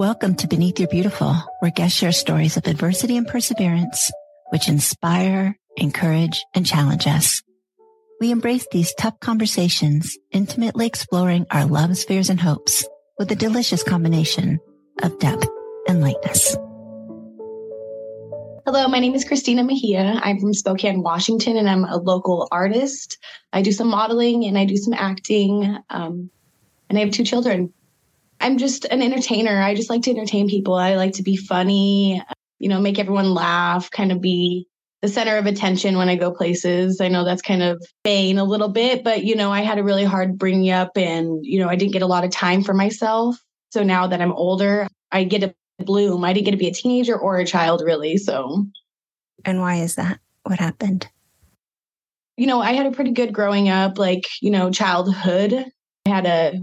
Welcome to Beneath Your Beautiful, where guests share stories of adversity and perseverance, which inspire, encourage, and challenge us. We embrace these tough conversations, intimately exploring our loves, fears, and hopes with a delicious combination of depth and lightness. Hello, my name is Christina Mejia. I'm from Spokane, Washington, and I'm a local artist. I do some modeling and I do some acting, um, and I have two children. I'm just an entertainer. I just like to entertain people. I like to be funny, you know, make everyone laugh, kind of be the center of attention when I go places. I know that's kind of vain a little bit, but you know, I had a really hard bringing up and, you know, I didn't get a lot of time for myself. So now that I'm older, I get to bloom. I didn't get to be a teenager or a child really. So And why is that? What happened? You know, I had a pretty good growing up, like, you know, childhood. I had a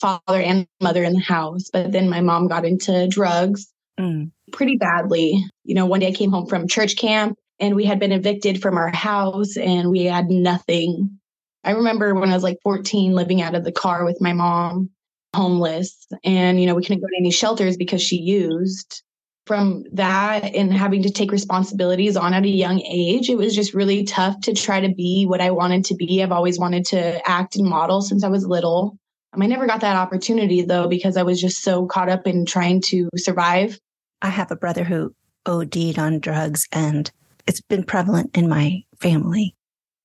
father and mother in the house. But then my mom got into drugs mm. pretty badly. You know, one day I came home from church camp and we had been evicted from our house and we had nothing. I remember when I was like 14 living out of the car with my mom, homeless, and you know, we couldn't go to any shelters because she used. From that and having to take responsibilities on at a young age, it was just really tough to try to be what I wanted to be. I've always wanted to act and model since I was little. Um, I never got that opportunity though because I was just so caught up in trying to survive. I have a brother who OD'd on drugs and it's been prevalent in my family.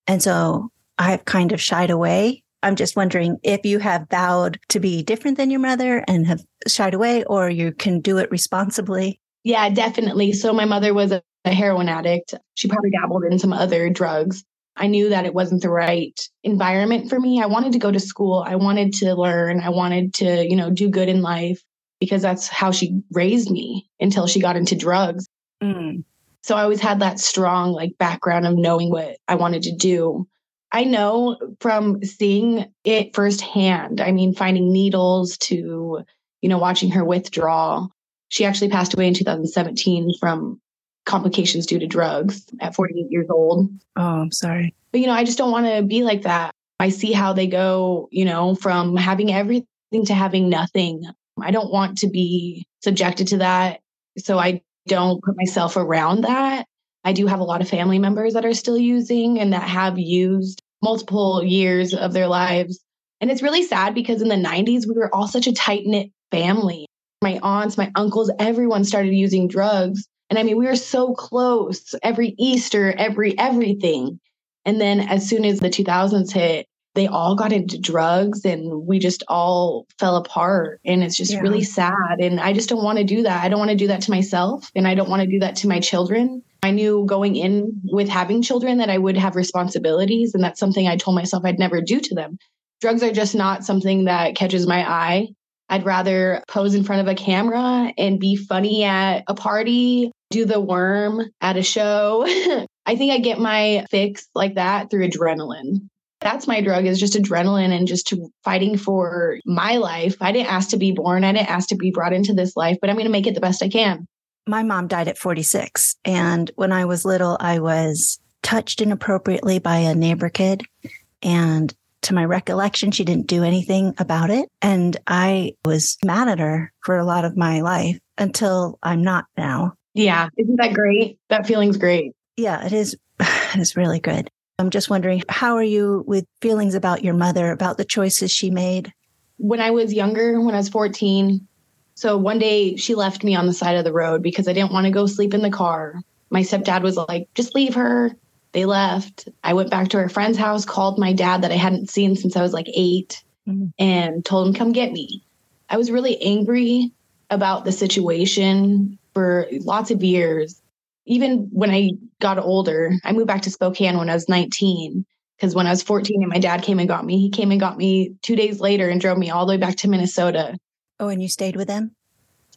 And so I've kind of shied away. I'm just wondering if you have vowed to be different than your mother and have shied away or you can do it responsibly. Yeah, definitely. So my mother was a heroin addict. She probably dabbled in some other drugs. I knew that it wasn't the right environment for me. I wanted to go to school. I wanted to learn. I wanted to, you know, do good in life because that's how she raised me until she got into drugs. Mm. So I always had that strong like background of knowing what I wanted to do. I know from seeing it firsthand. I mean, finding needles to, you know, watching her withdraw. She actually passed away in 2017 from complications due to drugs at 48 years old. Oh, I'm sorry. But, you know, I just don't want to be like that. I see how they go, you know, from having everything to having nothing. I don't want to be subjected to that. So I don't put myself around that. I do have a lot of family members that are still using and that have used multiple years of their lives. And it's really sad because in the 90s, we were all such a tight knit family. My aunts, my uncles, everyone started using drugs. And I mean, we were so close every Easter, every everything. And then as soon as the 2000s hit, they all got into drugs and we just all fell apart. And it's just yeah. really sad. And I just don't want to do that. I don't want to do that to myself and I don't want to do that to my children. I knew going in with having children that I would have responsibilities. And that's something I told myself I'd never do to them. Drugs are just not something that catches my eye. I'd rather pose in front of a camera and be funny at a party, do the worm at a show. I think I get my fix like that through adrenaline. That's my drug is just adrenaline and just fighting for my life. I didn't ask to be born. I didn't ask to be brought into this life, but I'm going to make it the best I can. My mom died at 46. And when I was little, I was touched inappropriately by a neighbor kid. And to my recollection, she didn't do anything about it. And I was mad at her for a lot of my life until I'm not now. Yeah. Isn't that great? That feeling's great. Yeah, it is. It is really good. I'm just wondering, how are you with feelings about your mother, about the choices she made? When I was younger, when I was 14, so one day she left me on the side of the road because I didn't want to go sleep in the car. My stepdad was like, just leave her. They left. I went back to her friend's house, called my dad that I hadn't seen since I was like 8 mm-hmm. and told him, come get me. I was really angry about the situation for lots of years. Even when I got older, I moved back to Spokane when I was 19 because when I was 14 and my dad came and got me, he came and got me two days later and drove me all the way back to Minnesota. Oh, and you stayed with him?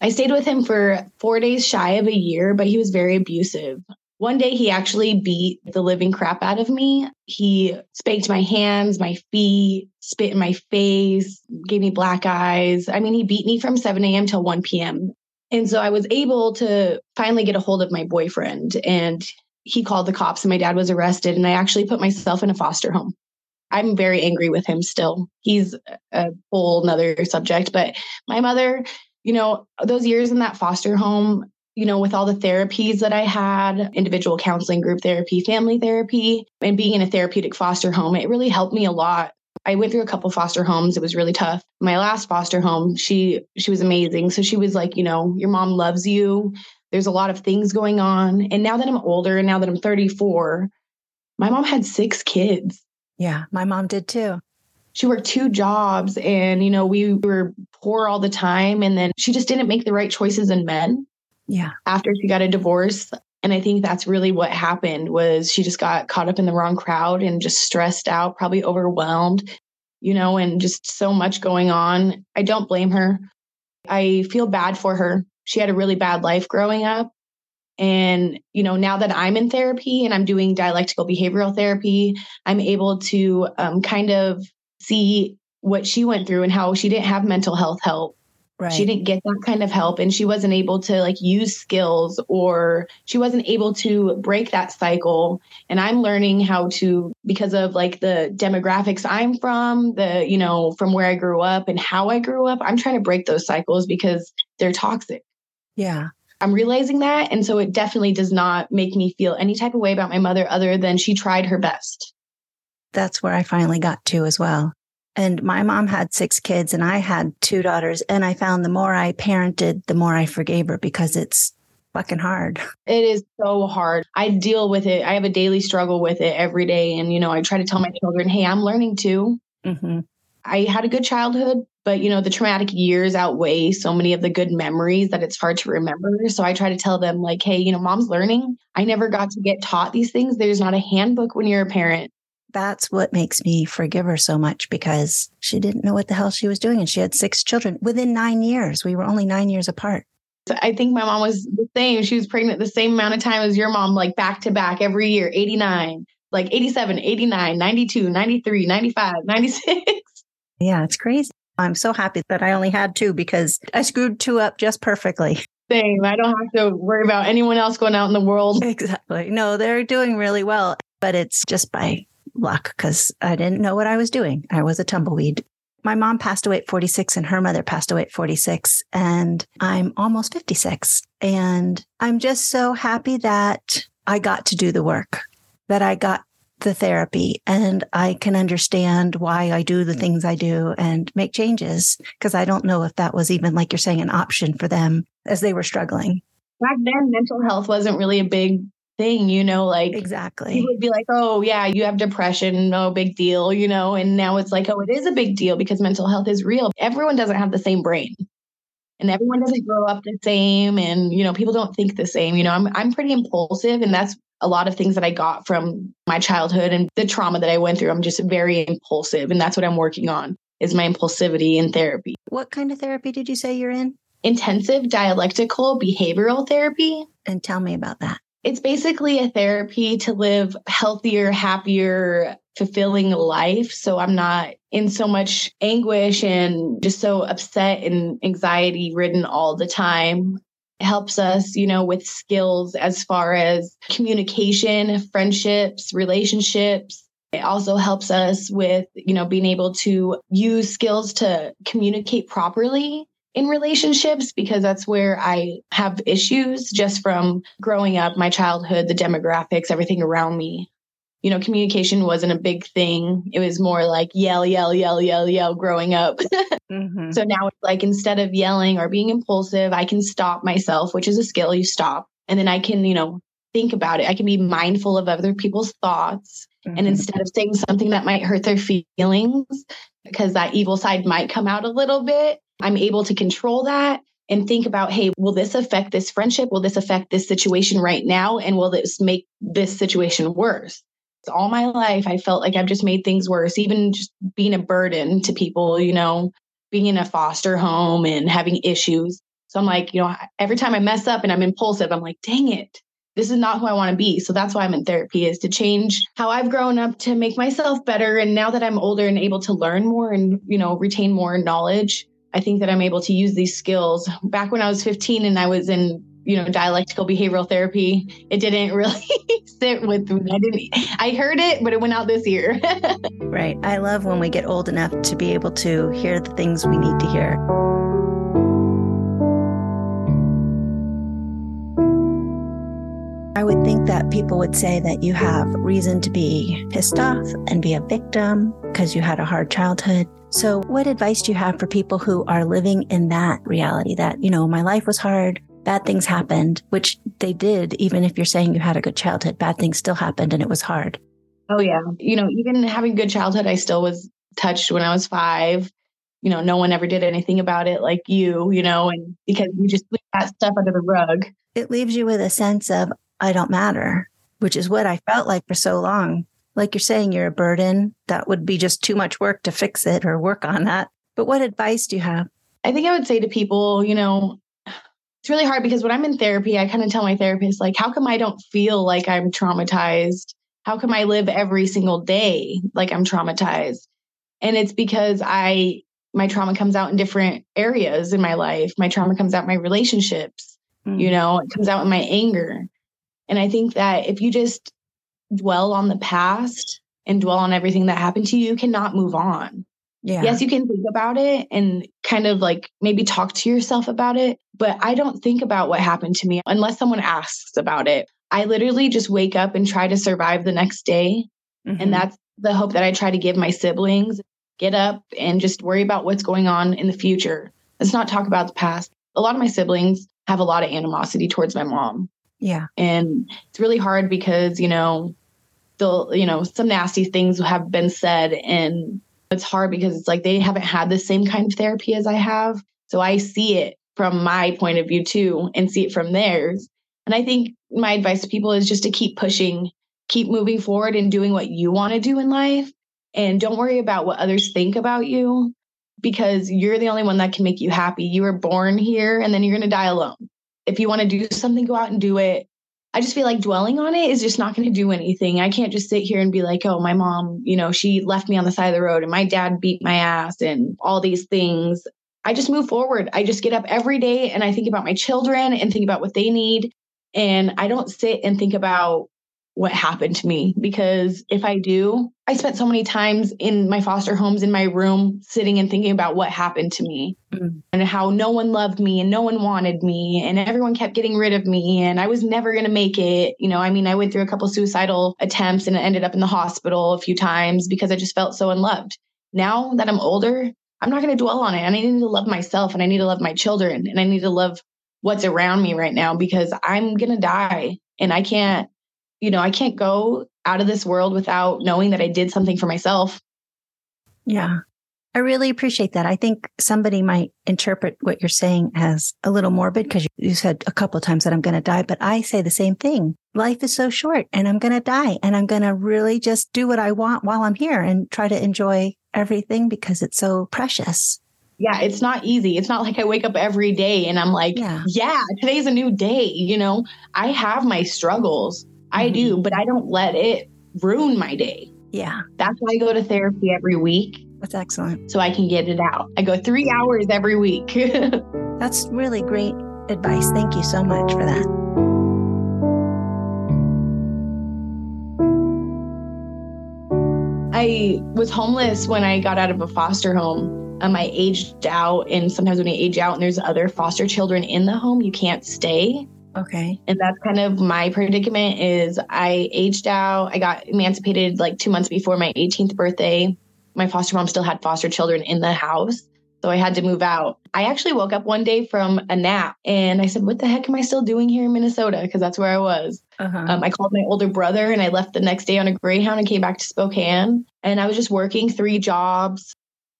I stayed with him for four days shy of a year, but he was very abusive. One day he actually beat the living crap out of me. He spanked my hands, my feet, spit in my face, gave me black eyes. I mean, he beat me from 7 a.m. till 1 p.m. And so I was able to finally get a hold of my boyfriend and he called the cops and my dad was arrested and I actually put myself in a foster home. I'm very angry with him still. He's a whole nother subject, but my mother you know, those years in that foster home, you know, with all the therapies that I had, individual counseling, group therapy, family therapy, and being in a therapeutic foster home, it really helped me a lot. I went through a couple foster homes. It was really tough. My last foster home, she she was amazing. So she was like, you know, your mom loves you. There's a lot of things going on. And now that I'm older and now that I'm 34, my mom had six kids. Yeah, my mom did too. She worked two jobs and, you know, we were poor all the time. And then she just didn't make the right choices in men. Yeah. After she got a divorce. And I think that's really what happened was she just got caught up in the wrong crowd and just stressed out, probably overwhelmed, you know, and just so much going on. I don't blame her. I feel bad for her. She had a really bad life growing up. And, you know, now that I'm in therapy and I'm doing dialectical behavioral therapy, I'm able to um, kind of see what she went through and how she didn't have mental health help. Right. She didn't get that kind of help and she wasn't able to like use skills or she wasn't able to break that cycle. And I'm learning how to, because of like the demographics I'm from, the, you know, from where I grew up and how I grew up, I'm trying to break those cycles because they're toxic. Yeah. I'm realizing that. And so it definitely does not make me feel any type of way about my mother other than she tried her best. That's where I finally got to as well. And my mom had six kids and I had two daughters. And I found the more I parented, the more I forgave her because it's fucking hard. It is so hard. I deal with it. I have a daily struggle with it every day. And, you know, I try to tell my children, hey, I'm learning too. Mm-hmm. I had a good childhood, but you know the traumatic years outweigh so many of the good memories that it's hard to remember so i try to tell them like hey you know mom's learning i never got to get taught these things there's not a handbook when you're a parent that's what makes me forgive her so much because she didn't know what the hell she was doing and she had six children within nine years we were only nine years apart I think my mom was the same. She was pregnant the same amount of time as your mom, like back to back every year, 89, like 87, 89, 92, 93, 95, 96. Yeah, it's crazy. I'm so happy that I only had two because I screwed two up just perfectly. Same. I don't have to worry about anyone else going out in the world. Exactly. No, they're doing really well, but it's just by luck because I didn't know what I was doing. I was a tumbleweed. My mom passed away at 46 and her mother passed away at 46 and I'm almost 56. And I'm just so happy that I got to do the work, that I got the therapy and I can understand why I do the mm. things I do and make changes because I don't know if that was even, like you're saying, an option for them as they were struggling. Back then, mental health wasn't really a big thing, you know, like exactly. People would be like, oh, yeah, you have depression, no big deal, you know, and now it's like, oh, it is a big deal because mental health is real. Everyone doesn't have the same brain and everyone doesn't grow up the same and you know people don't think the same you know i'm i'm pretty impulsive and that's a lot of things that I got from my childhood and the trauma that I went through. I'm just very impulsive. And that's what I'm working on is my impulsivity in therapy. What kind of therapy did you say you're in? Intensive dialectical behavioral therapy. And tell me about that. It's basically a therapy to live healthier, happier, fulfilling life. So I'm not in so much anguish and just so upset and anxiety ridden all the time helps us, you know, with skills as far as communication, friendships, relationships. It also helps us with, you know, being able to use skills to communicate properly in relationships because that's where I have issues just from growing up, my childhood, the demographics, everything around me you know, communication wasn't a big thing. It was more like yell, yell, yell, yell, yell growing up. mm-hmm. So now it's like instead of yelling or being impulsive, I can stop myself, which is a skill. You stop. And then I can, you know, think about it. I can be mindful of other people's thoughts. Mm-hmm. And instead of saying something that might hurt their feelings, because that evil side might come out a little bit, I'm able to control that and think about, hey, will this affect this friendship? Will this affect this situation right now? And will this make this situation worse? all my life I felt like I've just made things worse, even just being a burden to people, you know, being in a foster home and having issues. So I'm like, you know, every time I mess up and I'm impulsive, I'm like, dang it, this is not who I want to be. So that's why I'm in therapy is to change how I've grown up to make myself better. And now that I'm older and able to learn more and, you know, retain more knowledge, I think that I'm able to use these skills. Back when I was 15 and I was in, you know, dialectical behavioral therapy, it didn't really sit with me. I didn't I heard it, but it went out this year. right. I love when we get old enough to be able to hear the things we need to hear. I would think that people would say that you have reason to be pissed off and be a victim because you had a hard childhood. So, what advice do you have for people who are living in that reality that, you know, my life was hard, bad things happened, which they did, even if you're saying you had a good childhood, bad things still happened and it was hard. Oh, yeah. You know, even having good childhood, I still was touched when I was five. You know, no one ever did anything about it like you, you know, and because you just leave that stuff under the rug. It leaves you with a sense of, I don't matter, which is what I felt like for so long. Like you're saying, you're a burden. That would be just too much work to fix it or work on that. But what advice do you have? I think I would say to people, you know, it's really hard because when I'm in therapy, I kind of tell my therapist, like, how come I don't feel like I'm traumatized? How come I live every single day like I'm traumatized? And it's because I, my trauma comes out in different areas in my life. My trauma comes out in my relationships, mm. you know, it comes out in my anger. And I think that if you just dwell on the past and dwell on everything that happened to you, you cannot move on. Yeah. Yes, you can think about it and kind of like maybe talk to yourself about it, but I don't think about what happened to me unless someone asks about it. I literally just wake up and try to survive the next day. Mm-hmm. And that's the hope that I try to give my siblings. Get up and just worry about what's going on in the future. Let's not talk about the past. A lot of my siblings have a lot of animosity towards my mom. Yeah. And it's really hard because, you know, you know, some nasty things have been said and it's hard because it's like they haven't had the same kind of therapy as I have. So I see it from my point of view too and see it from theirs. And I think my advice to people is just to keep pushing, keep moving forward and doing what you want to do in life and don't worry about what others think about you because you're the only one that can make you happy. You were born here and then you're going to die alone. If you want to do something, go out and do it. I just feel like dwelling on it is just not going to do anything. I can't just sit here and be like, oh, my mom, you know, she left me on the side of the road and my dad beat my ass and all these things. I just move forward. I just get up every day and I think about my children and think about what they need. And I don't sit and think about what happened to me because if I do, I spent so many times in my foster homes in my room sitting and thinking about what happened to me mm. and how no one loved me and no one wanted me and everyone kept getting rid of me and I was never going to make it. You know, I mean, I went through a couple suicidal attempts and ended up in the hospital a few times because I just felt so unloved. Now that I'm older, I'm not going to dwell on it. And I need to love myself and I need to love my children and I need to love what's around me right now because I'm going to die and I can't you know, I can't go out of this world without knowing that I did something for myself. Yeah. I really appreciate that. I think somebody might interpret what you're saying as a little morbid because you said a couple of times that I'm going to die, but I say the same thing. Life is so short and I'm going to die and I'm going to really just do what I want while I'm here and try to enjoy everything because it's so precious. Yeah, it's not easy. It's not like I wake up every day and I'm like, yeah, yeah today's a new day. You know, I have my struggles I do, mm-hmm. but I don't let it ruin my day. Yeah. That's why I go to therapy every week. That's excellent. So I can get it out. I go three hours every week. That's really great advice. Thank you so much for that. I was homeless when I got out of a foster home. Um, I aged out, and sometimes when you age out and there's other foster children in the home, you can't stay. Okay. And that's kind of my predicament is I aged out. I got emancipated like 2 months before my 18th birthday. My foster mom still had foster children in the house. So I had to move out. I actually woke up one day from a nap and I said, What the heck am I still doing here in Minnesota? Because that's where I was. Uh-huh. Um, I called my older brother and I left the next day on a Greyhound and came back to Spokane. And I was just working three jobs,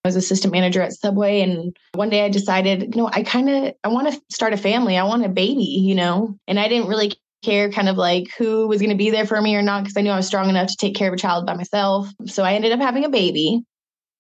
was assistant manager at Subway. And one day I decided, you know, I kind of I want to start a family. I want a baby, you know, and I didn't really care kind of like who was going to be there for me or not because I knew I was strong enough to take care of a child by myself. So I ended up having a baby.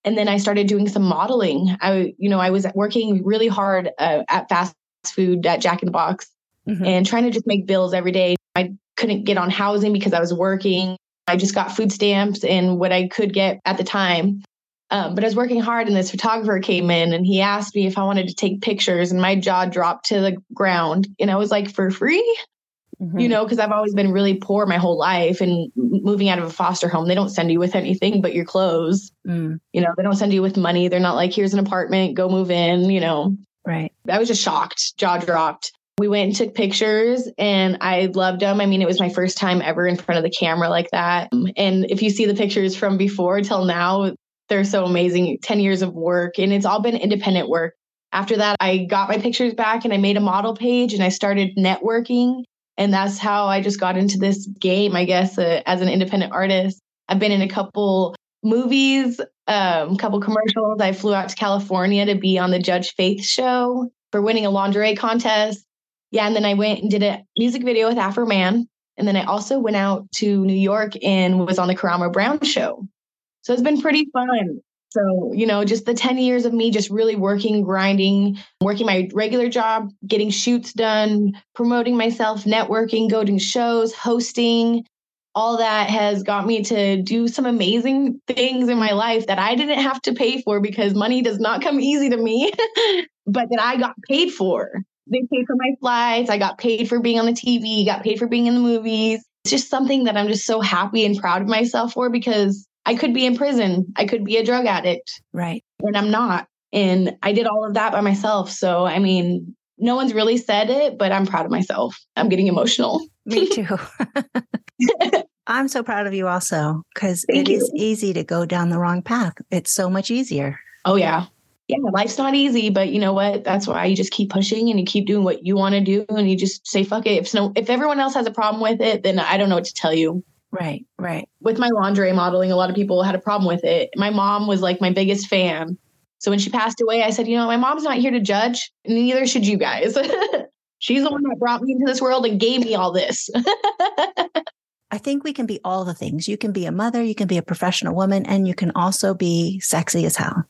And then I started doing some modeling. I, you know, I was working really hard uh, at fast food at Jack in the Box mm-hmm. and trying to just make bills every day. I couldn't get on housing because I was working. I just got food stamps and what I could get at the time. Um, but I was working hard, and this photographer came in and he asked me if I wanted to take pictures, and my jaw dropped to the ground. And I was like, for free? Mm-hmm. You know, because I've always been really poor my whole life and moving out of a foster home, they don't send you with anything but your clothes. Mm. You know, they don't send you with money. They're not like, here's an apartment, go move in, you know. Right. I was just shocked, jaw dropped. We went and took pictures and I loved them. I mean, it was my first time ever in front of the camera like that. And if you see the pictures from before till now, they're so amazing. 10 years of work and it's all been independent work. After that, I got my pictures back and I made a model page and I started networking. And that's how I just got into this game, I guess, uh, as an independent artist. I've been in a couple movies, um, a couple commercials. I flew out to California to be on the Judge Faith show for winning a lingerie contest. Yeah, and then I went and did a music video with Afroman. And then I also went out to New York and was on the Karamo Brown show. So it's been pretty fun. So, you know, just the 10 years of me just really working, grinding, working my regular job, getting shoots done, promoting myself, networking, going to shows, hosting, all that has got me to do some amazing things in my life that I didn't have to pay for because money does not come easy to me, but that I got paid for. They paid for my flights. I got paid for being on the TV, got paid for being in the movies. It's just something that I'm just so happy and proud of myself for because I could be in prison. I could be a drug addict. Right. And I'm not. And I did all of that by myself. So, I mean, no one's really said it, but I'm proud of myself. I'm getting emotional. Me too. I'm so proud of you also because it you. is easy to go down the wrong path. It's so much easier. Oh, yeah. Yeah, life's not easy, but you know what? That's why you just keep pushing and you keep doing what you want to do and you just say fuck it. If no if everyone else has a problem with it, then I don't know what to tell you. Right, right. With my lingerie modeling, a lot of people had a problem with it. My mom was like my biggest fan. So when she passed away, I said, you know, my mom's not here to judge, neither should you guys. She's the one that brought me into this world and gave me all this. I think we can be all the things. You can be a mother, you can be a professional woman, and you can also be sexy as hell.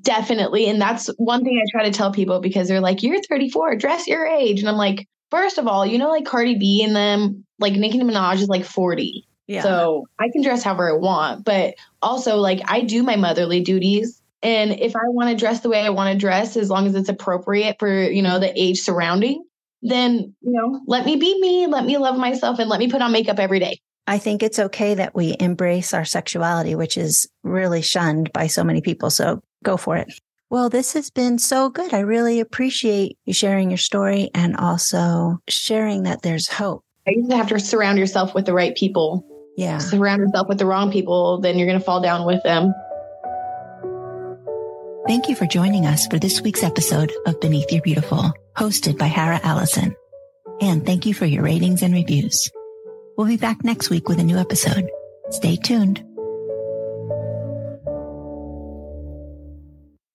Definitely. And that's one thing I try to tell people because they're like, you're 34, dress your age. And I'm like, first of all, you know, like Cardi B and them, like Nicki Minaj is like 40. Yeah. So I can dress however I want. But also, like, I do my motherly duties. And if I want to dress the way I want to dress, as long as it's appropriate for, you know, the age surrounding, then, you know, let me be me, let me love myself, and let me put on makeup every day. I think it's okay that we embrace our sexuality, which is really shunned by so many people. So go for it. Well, this has been so good. I really appreciate you sharing your story and also sharing that there's hope. You have to surround yourself with the right people. Yeah. Surround yourself with the wrong people, then you're going to fall down with them. Thank you for joining us for this week's episode of Beneath Your Beautiful, hosted by Hara Allison. And thank you for your ratings and reviews. We'll be back next week with a new episode. Stay tuned.